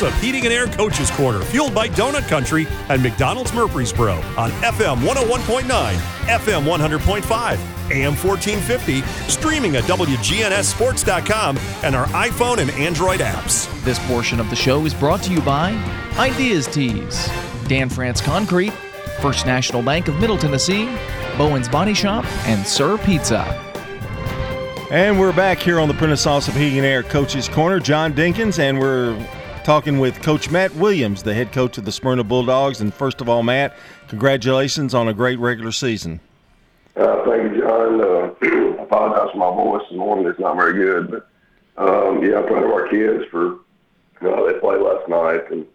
Alsop Heating and Air Coaches Corner, fueled by Donut Country and McDonald's Murfreesboro on FM 101.9, FM 100.5, AM 1450, streaming at WGNSSports.com and our iPhone and Android apps. This portion of the show is brought to you by Ideas Tees, Dan France Concrete, First National Bank of Middle Tennessee, Bowen's Body Shop, and Sir Pizza. And we're back here on the Prentice Alsop Heating and Air Coaches Corner. John Dinkins, and we're talking with Coach Matt Williams, the head coach of the Smyrna Bulldogs. And first of all, Matt, congratulations on a great regular season. Uh, thank you, John. Uh, I apologize for my voice this morning. It's not very good, but um, yeah, I'm proud of our kids for you know, they played last night, and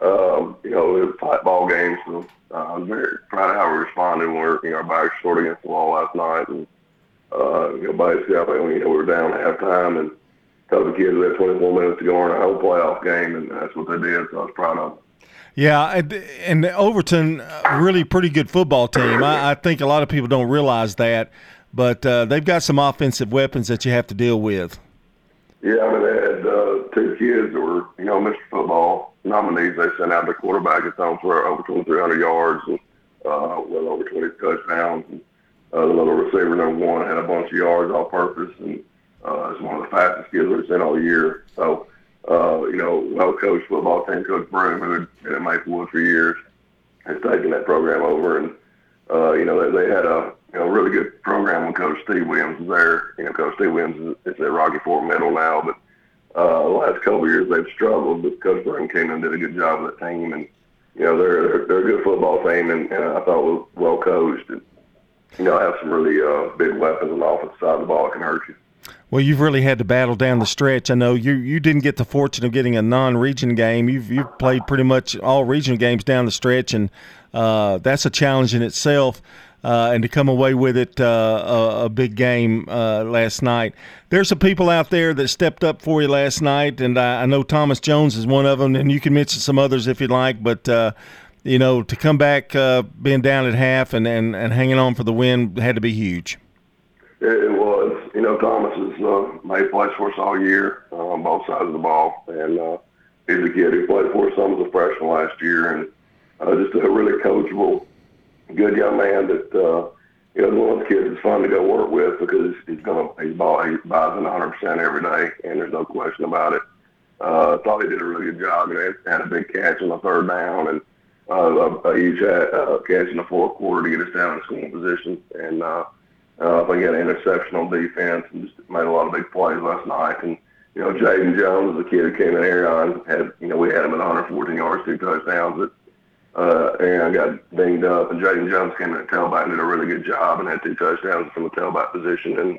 um, you know it was a tight ball game. So uh, I'm very proud of how we responded when we were you know our backs short against the wall last night, and uh, you know basically I think you know we were down at halftime and told the kids we had 24 minutes to go in a whole playoff game, and that's what they did. So I was proud of them. Yeah, and, and Overton, really pretty good football team. I, I, think a lot of people don't realize that, but uh, they've got some offensive weapons that you have to deal with. Yeah, I mean, they had uh, two kids that were, you know, Mr. Football nominees. They sent out the quarterback at home for over 2,300 yards and uh, well over 20 touchdowns. And, uh, the little receiver number one had a bunch of yards all purpose, and uh, it's one of the fastest kids we've all year. So, uh, you know, well-coached football team, Coach Broom, who had been at Maplewood for years, has taken that program over, and uh, you know, they, they had a you know really good program when Coach Steve Williams was there. You know, Coach Steve Williams is, is at Rocky Ford Middle now, but uh, the last couple of years they've struggled. But Coach Broom came and did a good job with the team, and you know they're they're, they're a good football team, and, and I thought was well coached, and you know have some really uh, big weapons on the offensive side of the ball that can hurt you. Well, you've really had to battle down the stretch. I know you you didn't get the fortune of getting a non-region game. You've you've played pretty much all regional games down the stretch, and uh, that's a challenge in itself. Uh, and to come away with it uh, a, a, big game uh, last night. There's some people out there that stepped up for you last night, and I, I, know Thomas Jones is one of them, and you can mention some others if you'd like. But uh, you know, to come back uh, being down at half and, and, and hanging on for the win had to be huge. It. You know, Thomas has uh, made plays for us all year uh, on both sides of the ball, and uh, he's a kid who played for us some as a freshman last year, and uh, just a really coachable, good young man that uh, you know one of those kids is fun to go work with because he's gonna he's ball he buys in 100 percent every day, and there's no question about it. Uh, thought he did a really good job. You know, had a big catch on the third down, and uh, a, a huge uh, catch in the fourth quarter to get us down in scoring position, and. Uh, uh, I interception on defense and just made a lot of big plays last night. And, you know, Jaden Jones is a kid who came in here on, had, you know, we had him at 114 yards, two touchdowns. But, uh, Aaron got dinged up, and Jaden Jones came in at tailback and did a really good job and had two touchdowns from the tailback position and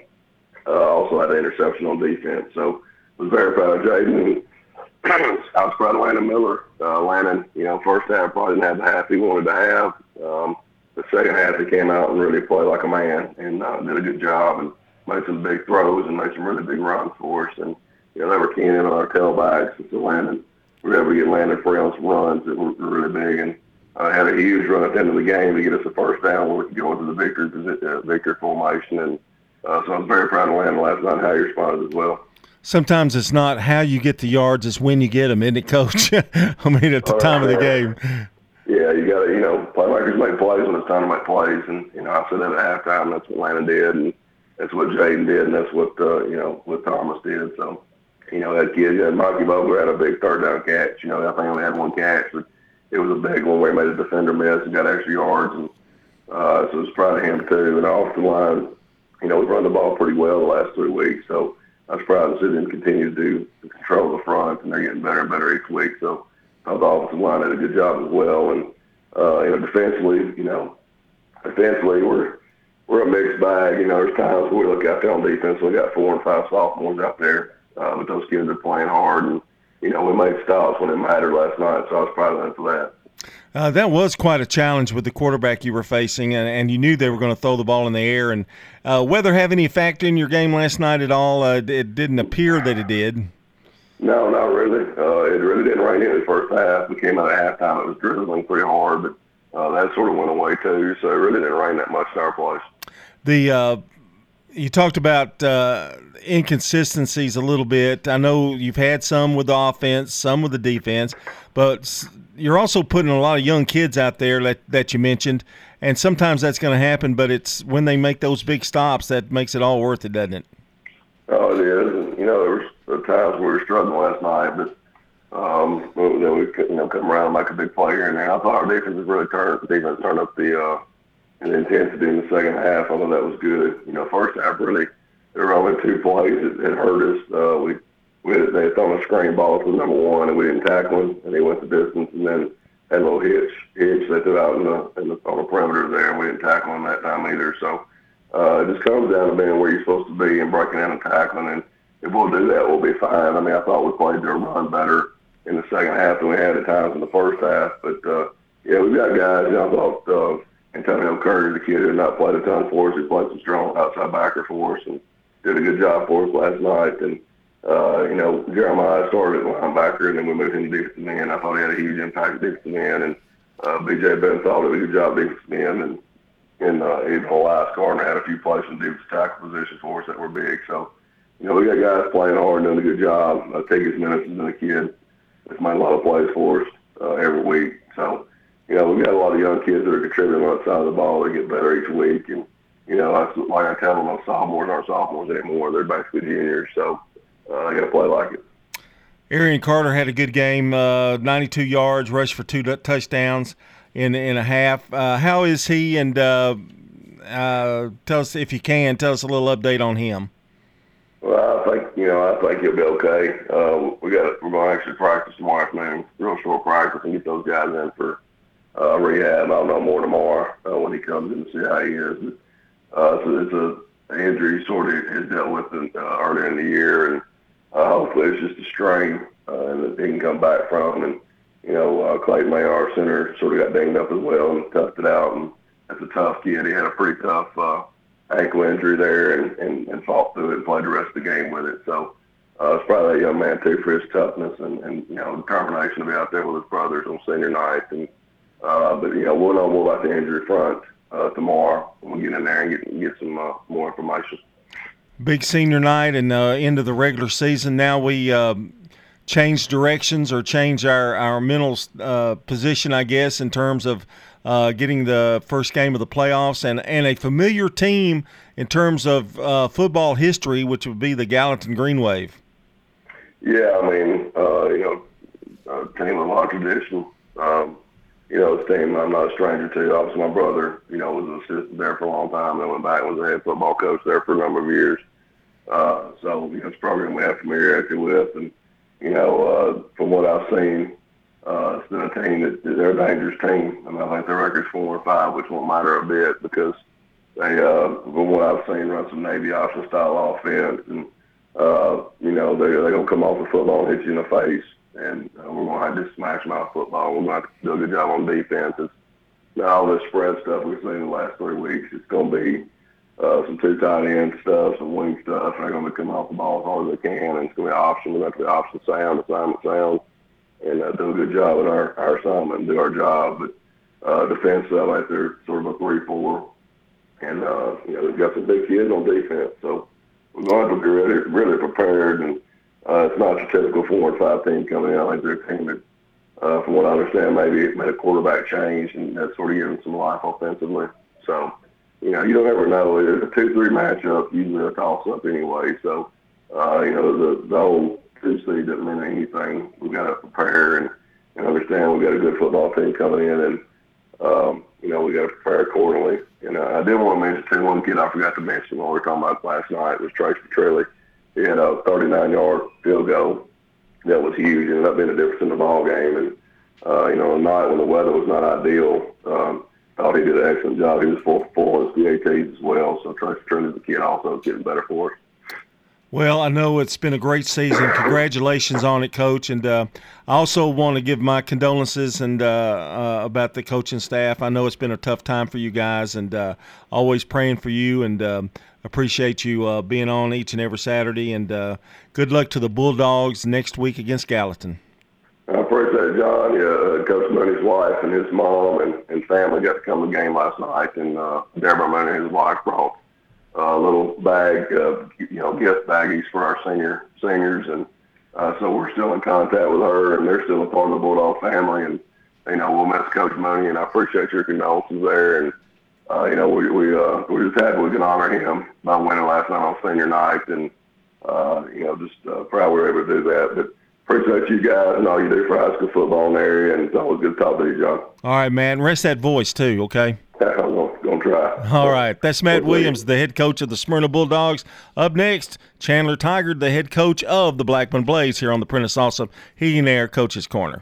uh, also had an interception on defense. So was very proud of Jaden. I was proud of Landon Miller. Uh, Landon, you know, first half probably didn't have the half he wanted to have. Um, the second half he came out and really played like a man and uh, did a good job and made some big throws and made some really big runs for us. And you know they were keying in on our tailbacks and so Landon we were able to get Landon free on some runs that were, really big and uh, had a huge run at the end of the game to get us a first down where we could go into the victory uh, victory formation. And uh, so I was very proud of Landon last night and how he responded as well. Sometimes it's not how you get the yards; it's when you get them, isn't it, Coach? I mean, at the oh, time of the game. You got to, you know, playmakers make plays when it's time to make plays. And, you know, I said that at halftime. That's what Landon did. And that's what Jaden did. And that's what, uh, you know, what Thomas did. So, you know, that kid, yeah, Mikey Vogler had a big third down catch. You know, I think only had one catch, but it was a big one where he made a defender miss and got extra yards. And uh, so I was proud of him, too. And off the line, you know, we've run the ball pretty well the last three weeks. So I was proud to see them continue to do control the front, and they're getting better and better each week. So, the offensive line did a good job as well. And, uh, you know, defensively, you know, defensively we're we're a mixed bag. You know, there's times we look out there on defense, we got four and five sophomores out there, uh, but those kids are playing hard, and you know, we made stops when it mattered last night, so I was proud of them for that. Uh, that was quite a challenge with the quarterback you were facing, and, and you knew they were going to throw the ball in the air. And uh, weather have any effect in your game last night at all? Uh, it didn't appear that it did. No, not really. Uh, it really didn't rain in the first half. We came out at halftime. It was drizzling pretty hard, but uh, that sort of went away too. So it really didn't rain that much in our place. The uh, you talked about uh, inconsistencies a little bit. I know you've had some with the offense, some with the defense, but you're also putting a lot of young kids out there that, that you mentioned, and sometimes that's going to happen. But it's when they make those big stops that makes it all worth it, doesn't it? Oh, it is. You know, there were times we were struggling last night, but um, then we could, you know come around and make a big play here and there. I thought our defense was really turned. Defense turned up the uh, the intensity in the second half. I thought that was good. You know, first half really there were only two plays that, that hurt us. Uh, we we they thrown a screen ball to number one, and we didn't tackle him, and he went the distance, and then had a little hitch hitch they threw out in the, in the on the perimeter there, and we didn't tackle him that time either. So uh, it just comes down to being where you're supposed to be and breaking in and tackling. And if we'll do that, we'll be fine. I mean, I thought we played their run better in the second half than we had at times in the first half. But uh, yeah, we've got guys. You know, I thought uh, Antonio Curry, the kid who had not played a ton for us, he played some strong outside backer for us and did a good job for us last night. And uh, you know, Jeremiah started at linebacker, and then we moved him to defensive end. I thought he had a huge impact at defensive end, and uh, B.J. Benthall did a good job defensive end, and and uh, even Elias Gardner had a few plays in defensive tackle positions for us that were big. So, you know, we got guys playing hard, and doing a good job. Uh, take his minutes as a kid. It's made a lot of plays for us uh, every week. So, you know, we've got a lot of young kids that are contributing on that side of the ball. They get better each week. And, you know, that's like I tell them, those sophomores aren't sophomores anymore. They're basically juniors. So uh, got to play like it. Arian Carter had a good game, uh, 92 yards, rushed for two touchdowns in in a half. Uh, how is he? And uh, uh, tell us if you can. Tell us a little update on him. Well, I think you know I think he'll be okay. Uh, we got we're to actually practice tomorrow afternoon, real short practice, and get those guys in for uh, rehab. I'll know more tomorrow uh, when he comes in to see how he is. Uh, so it's a injury sort of has dealt with in, uh, earlier in the year, and uh, hopefully it's just a strain uh, and that he can come back from. And you know, uh, Clayton Mayer, our center, sort of got dinged up as well and toughed it out. And that's a tough kid. He had a pretty tough uh, ankle injury there and, and, and fought through it and played the rest of the game with it. So uh, it's probably that young man too for his toughness and, and you know determination to be out there with his brothers on senior night. And uh, but you know we'll know more about the injury front uh, tomorrow when we get in there and get get some uh, more information. Big senior night and uh, into the regular season. Now we. Uh, change directions or change our our mental uh, position, I guess, in terms of uh, getting the first game of the playoffs and and a familiar team in terms of uh, football history, which would be the Gallatin Green Wave. Yeah, I mean, uh, you know, a team of a lot of tradition. Um, you know, a team I'm not a stranger to. Obviously, my brother, you know, was an assistant there for a long time. and went back and was a head football coach there for a number of years. Uh, so, you know, it's a program we have familiarity with. And, you know, uh, from what I've seen, uh, it's been a team that they're a dangerous team. I mean, I think their record's four or five, which won't matter a bit because they, uh, from what I've seen, run some Navy option style offense, and uh, you know they they're gonna come off the football and hit you in the face, and uh, we're gonna have to smash of football. We're gonna have to do a good job on defense. It's not all this spread stuff we've seen in the last three weeks. It's gonna be uh, some two tight end stuff, some wing stuff. They're going to come off the ball as hard as they can, and it's to be option. We're going to be option sound, assignment sound, and uh, do a good job in our, our assignment and do our job. But uh, defense, I like they're sort of a three-four, and uh, you know they've got some big kids on defense, so we're going to be really, really prepared. And uh, it's not your typical four and five team coming in. I think they're a team that, uh, from what I understand, maybe it made a quarterback change, and that's sort of giving some life offensively. So you know, you don't ever know. It's a two-three matchup, usually a toss-up anyway. So, uh, you know, the the whole seed doesn't mean anything. We've got to prepare and, and understand we've got a good football team coming in, and um, you know, we got to prepare accordingly. And uh, I did want to mention too one kid I forgot to mention when we were talking about last night was Trace Petrilli. He had a 39-yard field goal that was huge. It ended up being a difference in the ball game, and uh, you know, a night when the weather was not ideal. Um, thought he did an excellent job. He was four for four in PATs as well. So Tracy Turner, the kid, also getting better for us. Well, I know it's been a great season. Congratulations on it, Coach. And uh, I also want to give my condolences and uh, uh, about the coaching staff. I know it's been a tough time for you guys, and uh, always praying for you. And um, appreciate you uh, being on each and every Saturday. And uh, good luck to the Bulldogs next week against Gallatin. I appreciate John. Yeah, Coach Mooney's wife and his mom and, and family got to come to the game last night, and Deborah Mooney, and his wife, brought a little bag, of, you know, gift baggies for our senior seniors, and uh, so we're still in contact with her, and they're still a part of the Bulldog family, and you know, we'll miss Coach Mooney, and I appreciate your condolences there, and uh, you know, we we uh, we're just happy we can honor him by winning last night on senior night, and uh, you know, just uh, proud we were able to do that, but appreciate you guys and all you do for high school football in the area, and it's always good to talk to you, John. All right, man. Rest that voice too, okay? I'm going to try. All right. That's Matt Williams, the head coach of the Smyrna Bulldogs. Up next, Chandler Tiger, the head coach of the Blackman Blaze here on the Prentice Allsup Heating Air Coaches Corner.